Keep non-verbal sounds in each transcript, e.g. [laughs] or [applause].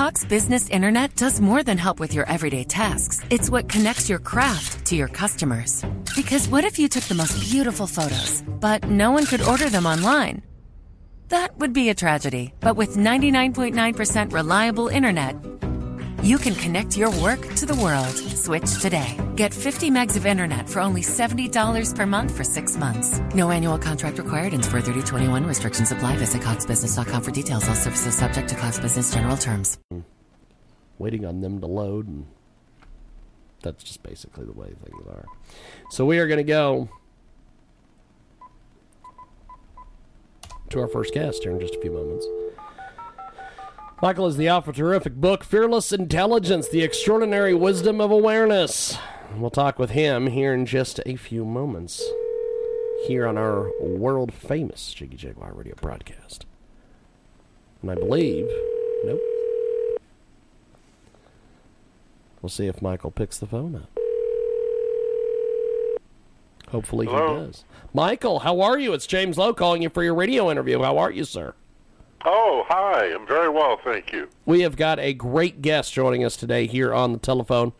Cox Business Internet does more than help with your everyday tasks. It's what connects your craft to your customers. Because what if you took the most beautiful photos, but no one could order them online? That would be a tragedy. But with 99.9% reliable internet, you can connect your work to the world. Switch today. Get 50 megs of internet for only $70 per month for six months. No annual contract required and for 3021 restrictions apply. Visit coxbusiness.com for details. All services subject to Cox Business general terms. Waiting on them to load, and that's just basically the way things are. So we are going to go to our first guest here in just a few moments. Michael is the author of a terrific book, Fearless Intelligence The Extraordinary Wisdom of Awareness. We'll talk with him here in just a few moments here on our world famous Jiggy Jaguar radio broadcast. And I believe, nope. We'll see if Michael picks the phone up. Hopefully Hello? he does. Michael, how are you? It's James Lowe calling you for your radio interview. How are you, sir? Oh, hi. I'm very well, thank you. We have got a great guest joining us today here on the telephone.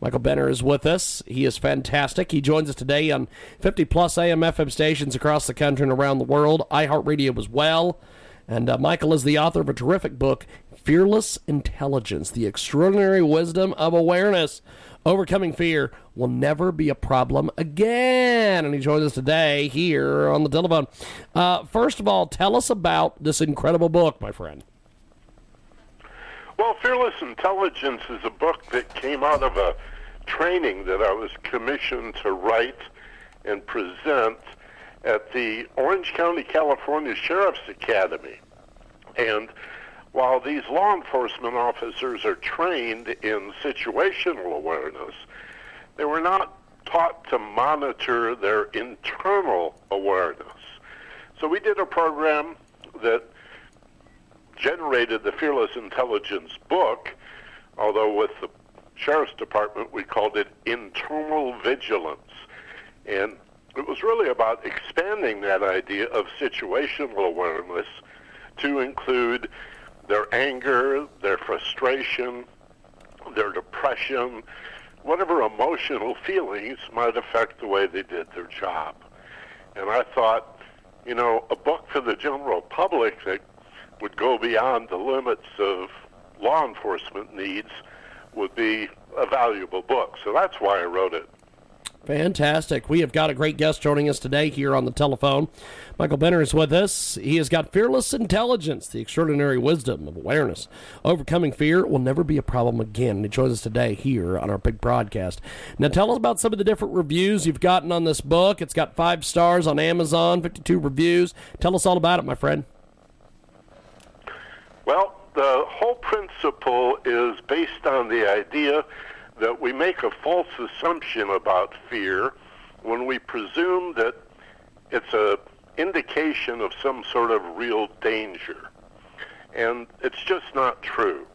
Michael Benner is with us. He is fantastic. He joins us today on 50 plus AM FM stations across the country and around the world, iHeartRadio as well. And uh, Michael is the author of a terrific book, Fearless Intelligence The Extraordinary Wisdom of Awareness. Overcoming fear will never be a problem again. And he joins us today here on the telephone. Uh, first of all, tell us about this incredible book, my friend. Well, Fearless Intelligence is a book that came out of a training that I was commissioned to write and present at the Orange County, California Sheriff's Academy. And while these law enforcement officers are trained in situational awareness, they were not taught to monitor their internal awareness. So we did a program that generated the Fearless Intelligence book, although with the Sheriff's Department we called it Internal Vigilance. And it was really about expanding that idea of situational awareness to include their anger, their frustration, their depression, whatever emotional feelings might affect the way they did their job. And I thought, you know, a book for the general public that would go beyond the limits of law enforcement needs would be a valuable book. So that's why I wrote it. Fantastic. We have got a great guest joining us today here on the telephone. Michael Benner is with us. He has got fearless intelligence, the extraordinary wisdom of awareness. Overcoming fear will never be a problem again. And he joins us today here on our big broadcast. Now, tell us about some of the different reviews you've gotten on this book. It's got five stars on Amazon, 52 reviews. Tell us all about it, my friend. Well, the whole principle is based on the idea that we make a false assumption about fear when we presume that it's a indication of some sort of real danger. And it's just not true.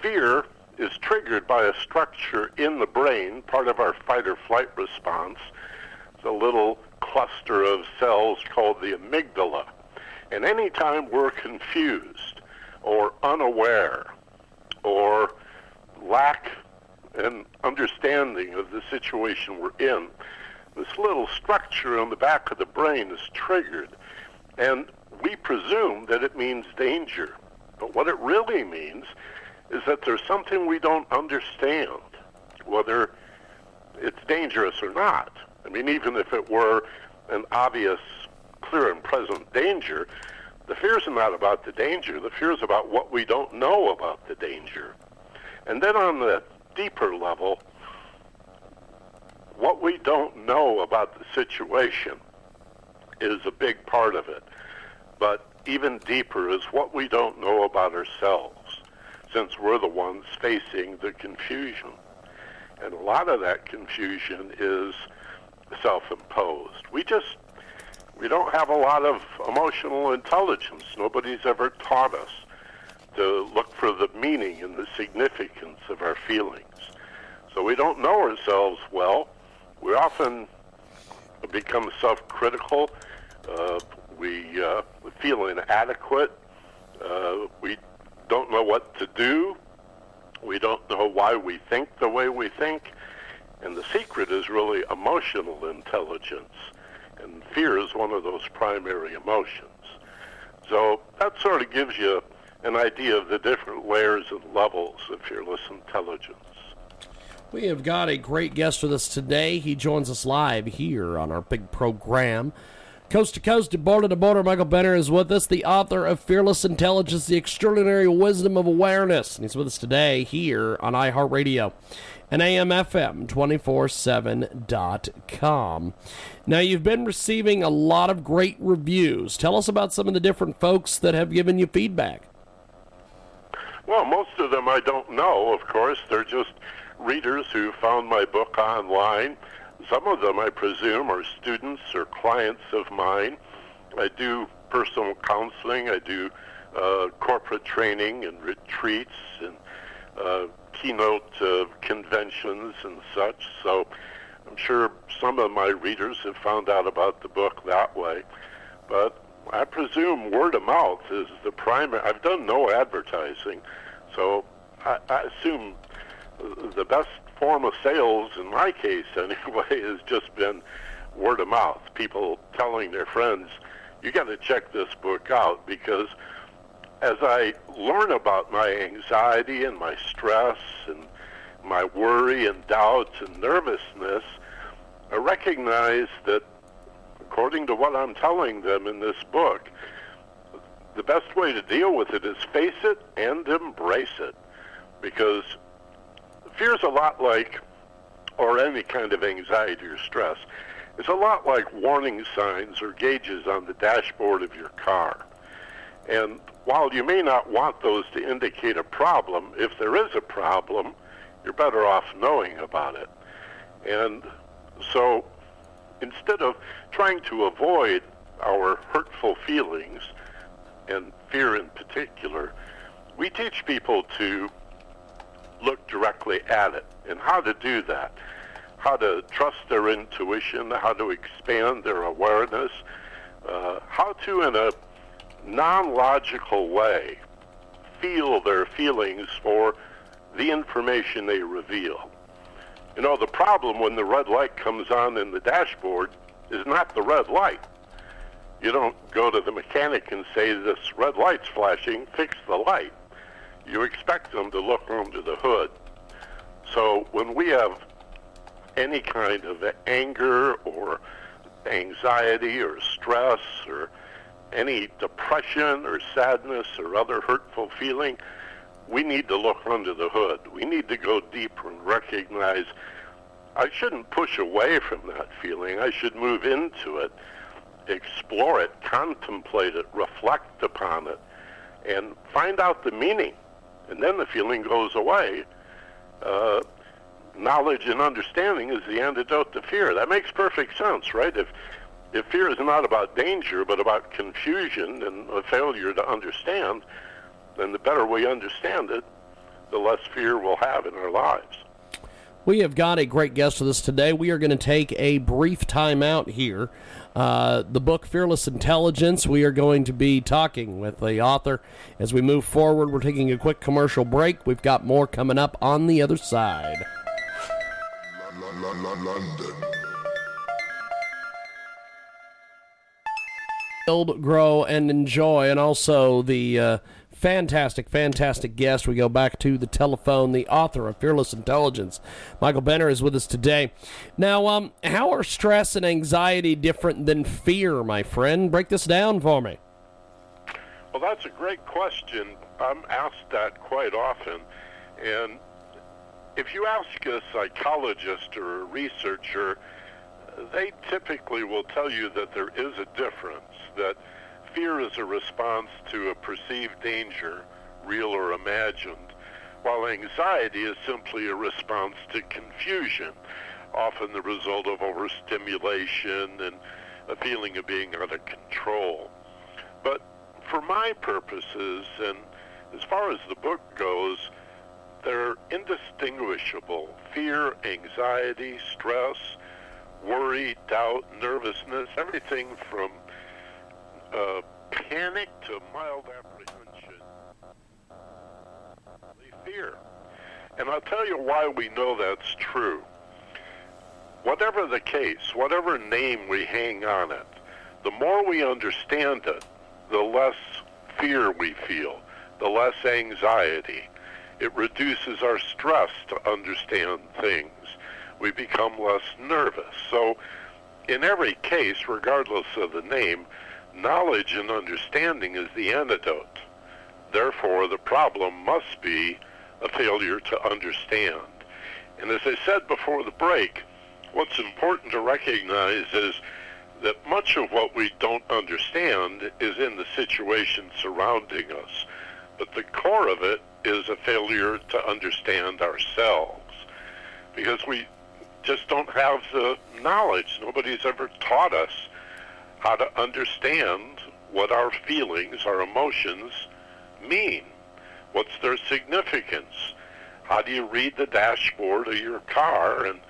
Fear is triggered by a structure in the brain, part of our fight or flight response. A little cluster of cells called the amygdala. And anytime we're confused or unaware or lack an understanding of the situation we're in, this little structure on the back of the brain is triggered. And we presume that it means danger. But what it really means is that there's something we don't understand, whether it's dangerous or not. I mean, even if it were an obvious, clear and present danger, the fear's not about the danger. The fear's about what we don't know about the danger. And then on the deeper level, what we don't know about the situation is a big part of it. But even deeper is what we don't know about ourselves, since we're the ones facing the confusion. And a lot of that confusion is self-imposed. We just we don't have a lot of emotional intelligence. Nobody's ever taught us to look for the meaning and the significance of our feelings. So we don't know ourselves well. We often become self-critical. Uh, we uh, feel inadequate. Uh, we don't know what to do. We don't know why we think the way we think. And the secret is really emotional intelligence. And fear is one of those primary emotions. So that sort of gives you an idea of the different layers and levels of fearless intelligence. We have got a great guest with us today. He joins us live here on our big program. Coast to coast and border to border, Michael Benner is with us, the author of Fearless Intelligence, The Extraordinary Wisdom of Awareness. And he's with us today here on iHeartRadio and AMFM247.com. Now, you've been receiving a lot of great reviews. Tell us about some of the different folks that have given you feedback. Well, most of them I don't know, of course. They're just readers who found my book online. Some of them, I presume, are students or clients of mine. I do personal counseling. I do uh, corporate training and retreats and uh, keynote uh, conventions and such. So I'm sure some of my readers have found out about the book that way. But I presume word of mouth is the primary. I've done no advertising, so I, I assume the best form of sales, in my case [laughs] anyway, has just been word of mouth. People telling their friends, "You got to check this book out," because as I learn about my anxiety and my stress and my worry and doubts and nervousness, I recognize that according to what I'm telling them in this book, the best way to deal with it is face it and embrace it. Because fear is a lot like, or any kind of anxiety or stress, it's a lot like warning signs or gauges on the dashboard of your car. And while you may not want those to indicate a problem, if there is a problem, you're better off knowing about it. And so instead of trying to avoid our hurtful feelings, and fear in particular, we teach people to look directly at it and how to do that, how to trust their intuition, how to expand their awareness, uh, how to, in a non logical way, feel their feelings for the information they reveal. You know, the problem when the red light comes on in the dashboard is not the red light. You don't go to the mechanic and say, This red light's flashing, fix the light. You expect them to look under the hood. So when we have any kind of anger or anxiety or stress or any depression or sadness or other hurtful feeling, we need to look under the hood. We need to go deeper and recognize I shouldn't push away from that feeling. I should move into it, explore it, contemplate it, reflect upon it, and find out the meaning. And then the feeling goes away. Uh, knowledge and understanding is the antidote to fear. That makes perfect sense, right? If if fear is not about danger but about confusion and a failure to understand, then the better we understand it, the less fear we'll have in our lives. We have got a great guest with us today. We are going to take a brief time out here. Uh, the book Fearless Intelligence, we are going to be talking with the author as we move forward. We're taking a quick commercial break. We've got more coming up on the other side. London. Build, grow, and enjoy, and also the uh, fantastic, fantastic guest. We go back to the telephone, the author of Fearless Intelligence. Michael Benner is with us today. Now, um, how are stress and anxiety different than fear, my friend? Break this down for me. Well, that's a great question. I'm asked that quite often. And if you ask a psychologist or a researcher, they typically will tell you that there is a difference, that fear is a response to a perceived danger, real or imagined, while anxiety is simply a response to confusion, often the result of overstimulation and a feeling of being out of control. But for my purposes, and as far as the book goes, they're indistinguishable. Fear, anxiety, stress, worry, doubt, nervousness, everything from uh, panic to mild apprehension fear. And I'll tell you why we know that's true. Whatever the case, whatever name we hang on it, the more we understand it, the less fear we feel, the less anxiety. It reduces our stress to understand things. We become less nervous. So, in every case, regardless of the name, knowledge and understanding is the antidote. Therefore, the problem must be a failure to understand. And as I said before the break, what's important to recognize is that much of what we don't understand is in the situation surrounding us. But the core of it is a failure to understand ourselves because we just don't have the knowledge. Nobody's ever taught us how to understand what our feelings, our emotions mean. What's their significance? How do you read the dashboard of your car and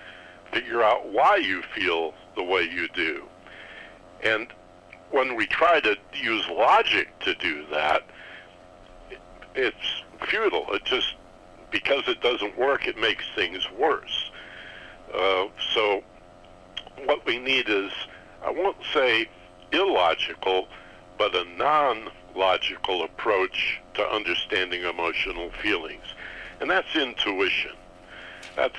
figure out why you feel the way you do? And when we try to use logic to do that, it's futile. It just, because it doesn't work, it makes things worse. Uh, so what we need is, I won't say illogical, but a non-logical approach to understanding emotional feelings. And that's intuition. That's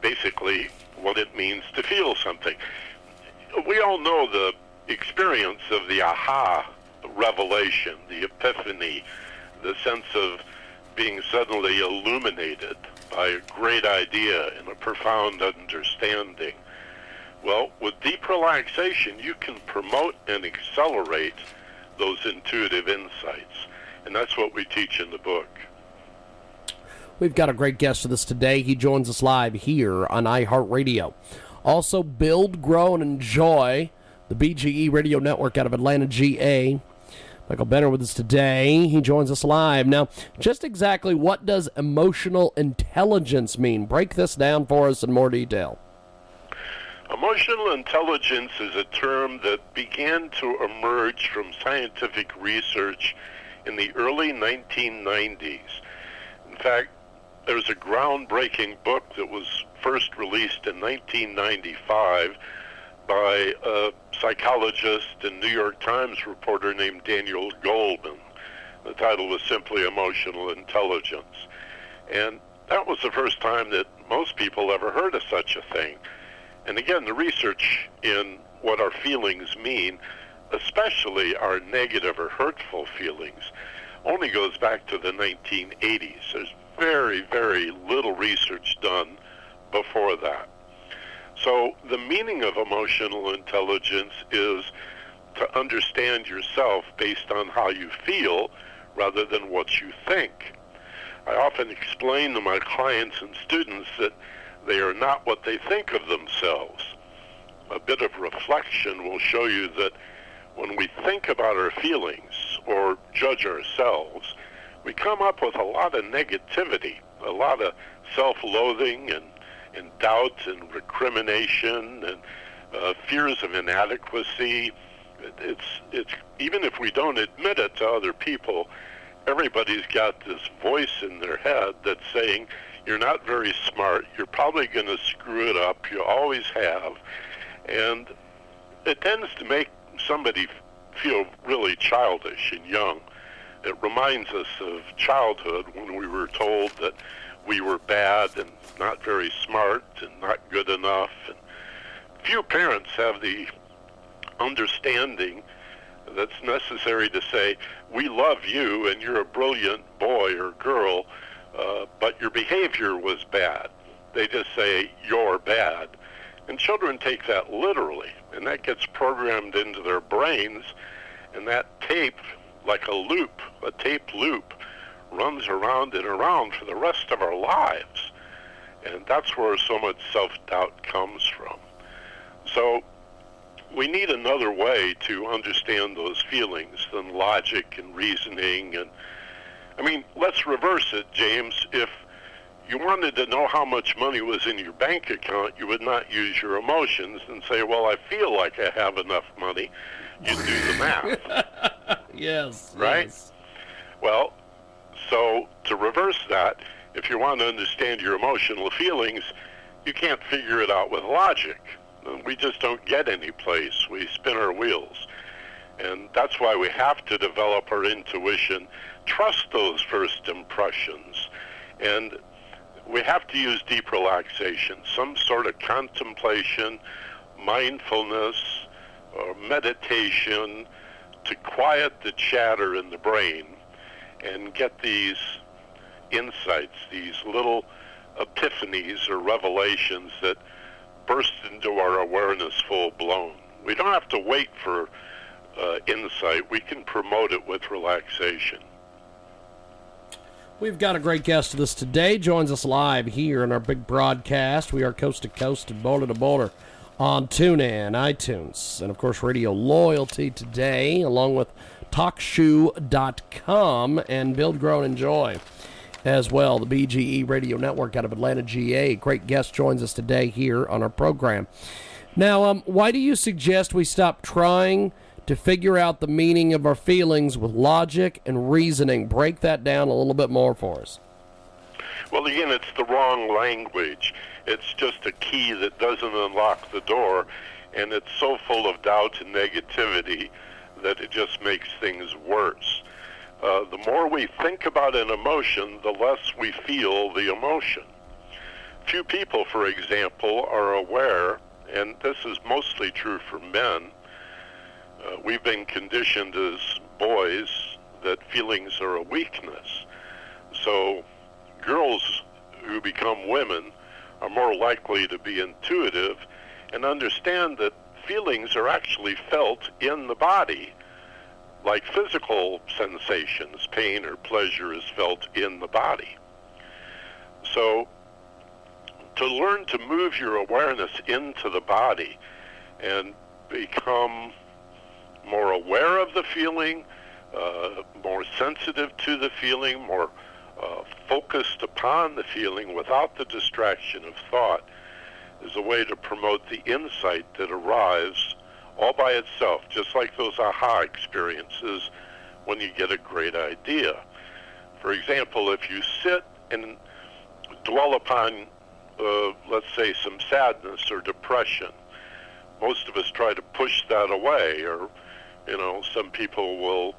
basically what it means to feel something. We all know the experience of the aha revelation, the epiphany, the sense of being suddenly illuminated by a great idea and a profound understanding. Well, with deep relaxation, you can promote and accelerate those intuitive insights. And that's what we teach in the book. We've got a great guest with us today. He joins us live here on iHeartRadio. Also, Build, Grow, and Enjoy, the BGE radio network out of Atlanta, GA. Michael Benner with us today. He joins us live. Now, just exactly what does emotional intelligence mean? Break this down for us in more detail. Emotional intelligence is a term that began to emerge from scientific research in the early 1990s. In fact, there's a groundbreaking book that was first released in 1995 by a psychologist and New York Times reporter named Daniel Goleman. The title was simply Emotional Intelligence. And that was the first time that most people ever heard of such a thing. And again, the research in what our feelings mean, especially our negative or hurtful feelings, only goes back to the 1980s. There's very, very little research done before that. So the meaning of emotional intelligence is to understand yourself based on how you feel rather than what you think. I often explain to my clients and students that they are not what they think of themselves. A bit of reflection will show you that when we think about our feelings or judge ourselves, we come up with a lot of negativity, a lot of self-loathing and, and doubt and recrimination and uh, fears of inadequacy. It's, it's, even if we don't admit it to other people, everybody's got this voice in their head that's saying, you're not very smart, you're probably going to screw it up, you always have. And it tends to make somebody feel really childish and young. It reminds us of childhood when we were told that we were bad and not very smart and not good enough. And few parents have the understanding that's necessary to say, we love you and you're a brilliant boy or girl, uh, but your behavior was bad. They just say, you're bad. And children take that literally, and that gets programmed into their brains, and that tape, like a loop, a tape loop, runs around and around for the rest of our lives. And that's where so much self-doubt comes from. So we need another way to understand those feelings than logic and reasoning and I mean, let's reverse it, James. If you wanted to know how much money was in your bank account, you would not use your emotions and say, "Well, I feel like I have enough money." You do the math. [laughs] yes. Right? Yes. Well, So to reverse that, if you want to understand your emotional feelings, you can't figure it out with logic. Uh, we just don't get any place. We spin our wheels. And that's why we have to develop our intuition, trust those first impressions, and we have to use deep relaxation, some sort of contemplation, mindfulness, or meditation to quiet the chatter in the brain and get these insights, these little epiphanies or revelations that burst into our awareness full blown. We don't have to wait for uh, insight. We can promote it with relaxation. We've got a great guest with us today. Joins us live here in our big broadcast. We are coast to coast and border to border on TuneIn, iTunes, and of course Radio Loyalty today, along with TalkShoe.com and Build, Grow, and Enjoy as well. The BGE Radio Network out of Atlanta, GA. Great guest joins us today here on our program. Now, um, why do you suggest we stop trying to figure out the meaning of our feelings with logic and reasoning? Break that down a little bit more for us. Well, again, it's the wrong language. It's just a key that doesn't unlock the door, and it's so full of doubt and negativity that it just makes things worse. Uh, the more we think about an emotion, the less we feel the emotion. Few people, for example, are aware, and this is mostly true for men. Uh, we've been conditioned as boys that feelings are a weakness. So girls who become women are more likely to be intuitive and understand that feelings are actually felt in the body like physical sensations, pain or pleasure is felt in the body. So to learn to move your awareness into the body and become more aware of the feeling, uh, more sensitive to the feeling, more uh, focused upon the feeling without the distraction of thought is a way to promote the insight that arrives all by itself, just like those aha experiences when you get a great idea. For example, if you sit and dwell upon, uh, let's say, some sadness or depression, most of us try to push that away, or, you know, some people will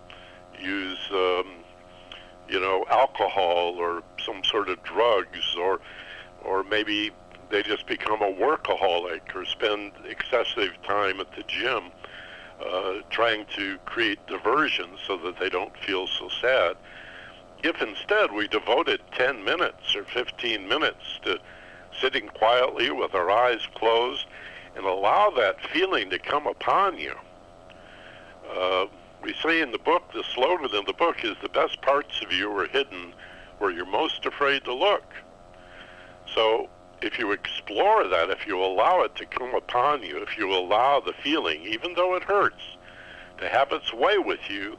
use, um, you know, alcohol or some sort of drugs, or, or maybe they just become a workaholic or spend excessive time at the gym uh, trying to create diversion so that they don't feel so sad. If instead we devoted 10 minutes or 15 minutes to sitting quietly with our eyes closed and allow that feeling to come upon you, uh, we say in the book, the slogan in the book is the best parts of you are hidden where you're most afraid to look. So if you explore that, if you allow it to come upon you, if you allow the feeling, even though it hurts, to have its way with you,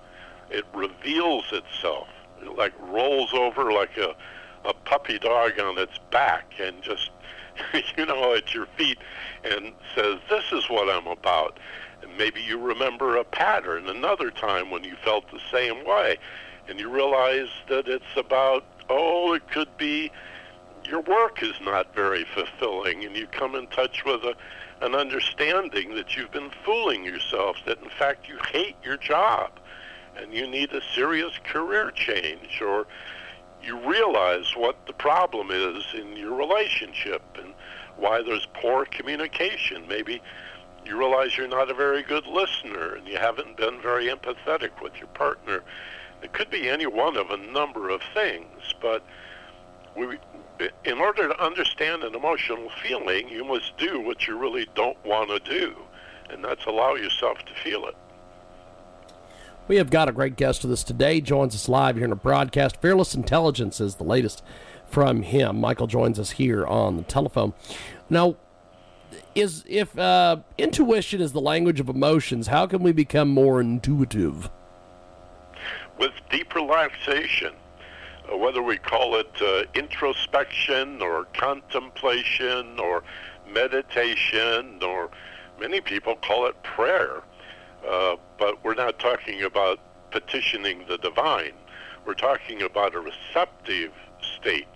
it reveals itself. It like rolls over like a, a puppy dog on its back and just, [laughs] you know, at your feet and says, this is what I'm about. Maybe you remember a pattern another time when you felt the same way. And you realize that it's about, oh, it could be your work is not very fulfilling and you come in touch with a, an understanding that you've been fooling yourself, that in fact you hate your job and you need a serious career change or you realize what the problem is in your relationship and why there's poor communication. Maybe you realize you're not a very good listener and you haven't been very empathetic with your partner. It could be any one of a number of things, but we in order to understand an emotional feeling, you must do what you really don't want to do, and that's allow yourself to feel it. We have got a great guest with us today. Joins us live here in a broadcast. Fearless Intelligence is the latest from him. Michael joins us here on the telephone. Now, is if uh, intuition is the language of emotions, how can we become more intuitive? With deep relaxation uh, whether we call it uh, introspection or contemplation or meditation, or many people call it prayer. Uh, but we're not talking about petitioning the divine. We're talking about a receptive state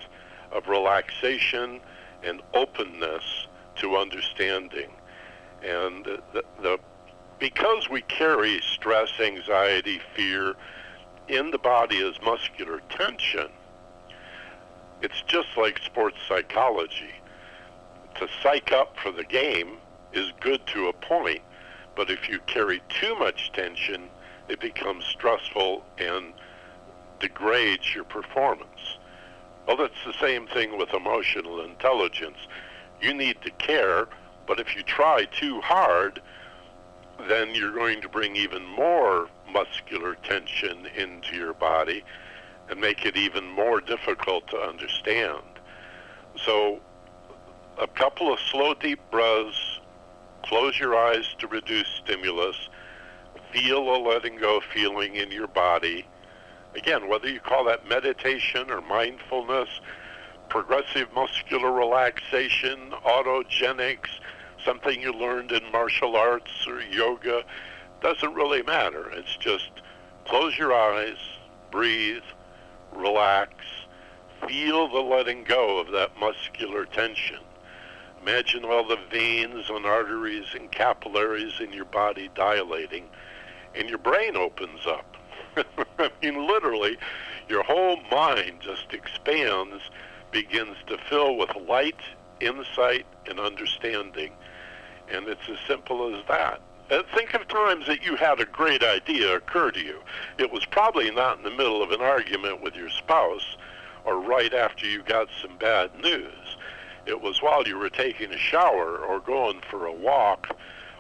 of relaxation and openness to understanding. And the, the because we carry stress, anxiety, fear in the body as muscular tension, it's just like sports psychology. To psych up for the game is good to a point, but if you carry too much tension, it becomes stressful and degrades your performance. Well, it's the same thing with emotional intelligence. You need to care, but if you try too hard, then you're going to bring even more muscular tension into your body and make it even more difficult to understand. So, a couple of slow, deep breaths, close your eyes to reduce stimulus, feel a letting go feeling in your body. Again, whether you call that meditation or mindfulness, progressive muscular relaxation, autogenics, something you learned in martial arts or yoga, doesn't really matter. It's just close your eyes, breathe, relax, feel the letting go of that muscular tension. Imagine all the veins and arteries and capillaries in your body dilating, and your brain opens up. [laughs] I mean, literally, your whole mind just expands, begins to fill with light, insight, and understanding. And it's as simple as that. Uh, think of times that you had a great idea occur to you. It was probably not in the middle of an argument with your spouse or right after you got some bad news. It was while you were taking a shower or going for a walk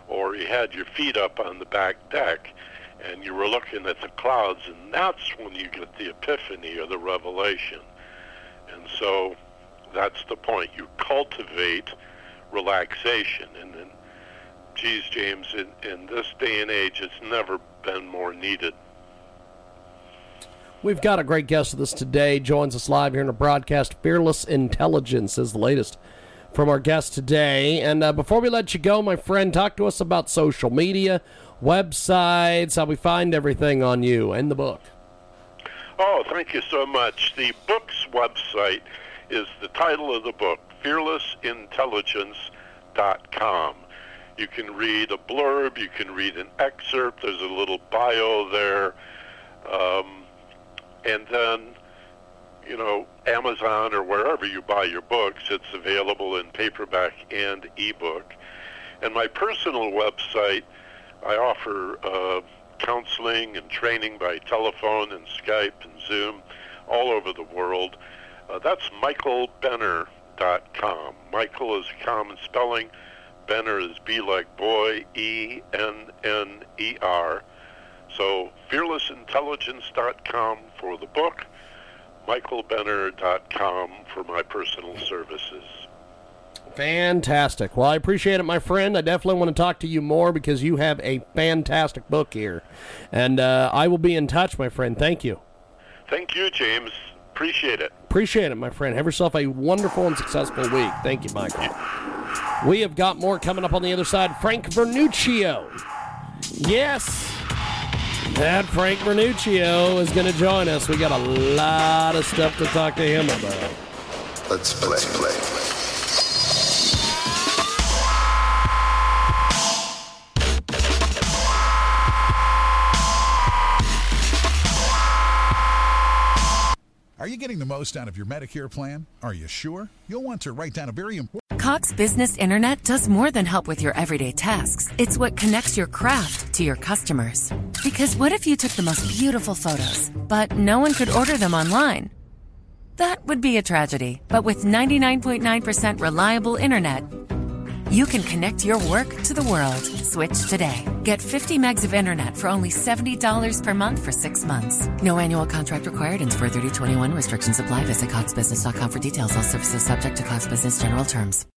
or you had your feet up on the back deck and you were looking at the clouds and that's when you get the epiphany or the revelation. And so that's the point. You cultivate relaxation and, then, geez, James, in, in this day and age, it's never been more needed. We've got a great guest with us today. Joins us live here in the broadcast. Fearless Intelligence is the latest from our guest today. And uh, before we let you go, my friend, talk to us about social media, websites, how we find everything on you and the book. Oh, thank you so much. The book's website is the title of the book, fearlessintelligence.com. You can read a blurb, you can read an excerpt, there's a little bio there. Um, and then, you know, Amazon or wherever you buy your books, it's available in paperback and ebook. And my personal website, I offer uh, counseling and training by telephone and Skype and Zoom all over the world. Uh, that's michaelbenner.com. Michael is common spelling. Benner is B like boy, E N N E R. So fearlessintelligence.com for the book, michaelbenner.com for my personal services. Fantastic. Well, I appreciate it, my friend. I definitely want to talk to you more because you have a fantastic book here. And uh, I will be in touch, my friend. Thank you. Thank you, James. Appreciate it. Appreciate it, my friend. Have yourself a wonderful and successful week. Thank you, Michael. We have got more coming up on the other side. Frank Vernuccio. Yes, that Frank Vernuccio is going to join us. We got a lot of stuff to talk to him about. Let's play. Let's play. Most out of your Medicare plan? Are you sure? You'll want to write down a very important. Cox Business Internet does more than help with your everyday tasks. It's what connects your craft to your customers. Because what if you took the most beautiful photos, but no one could order them online? That would be a tragedy. But with 99.9% reliable internet, you can connect your work to the world. Switch today. Get 50 megs of internet for only $70 per month for six months. No annual contract required and for 3021 restrictions apply. Visit coxbusiness.com for details. All services subject to Cox Business general terms.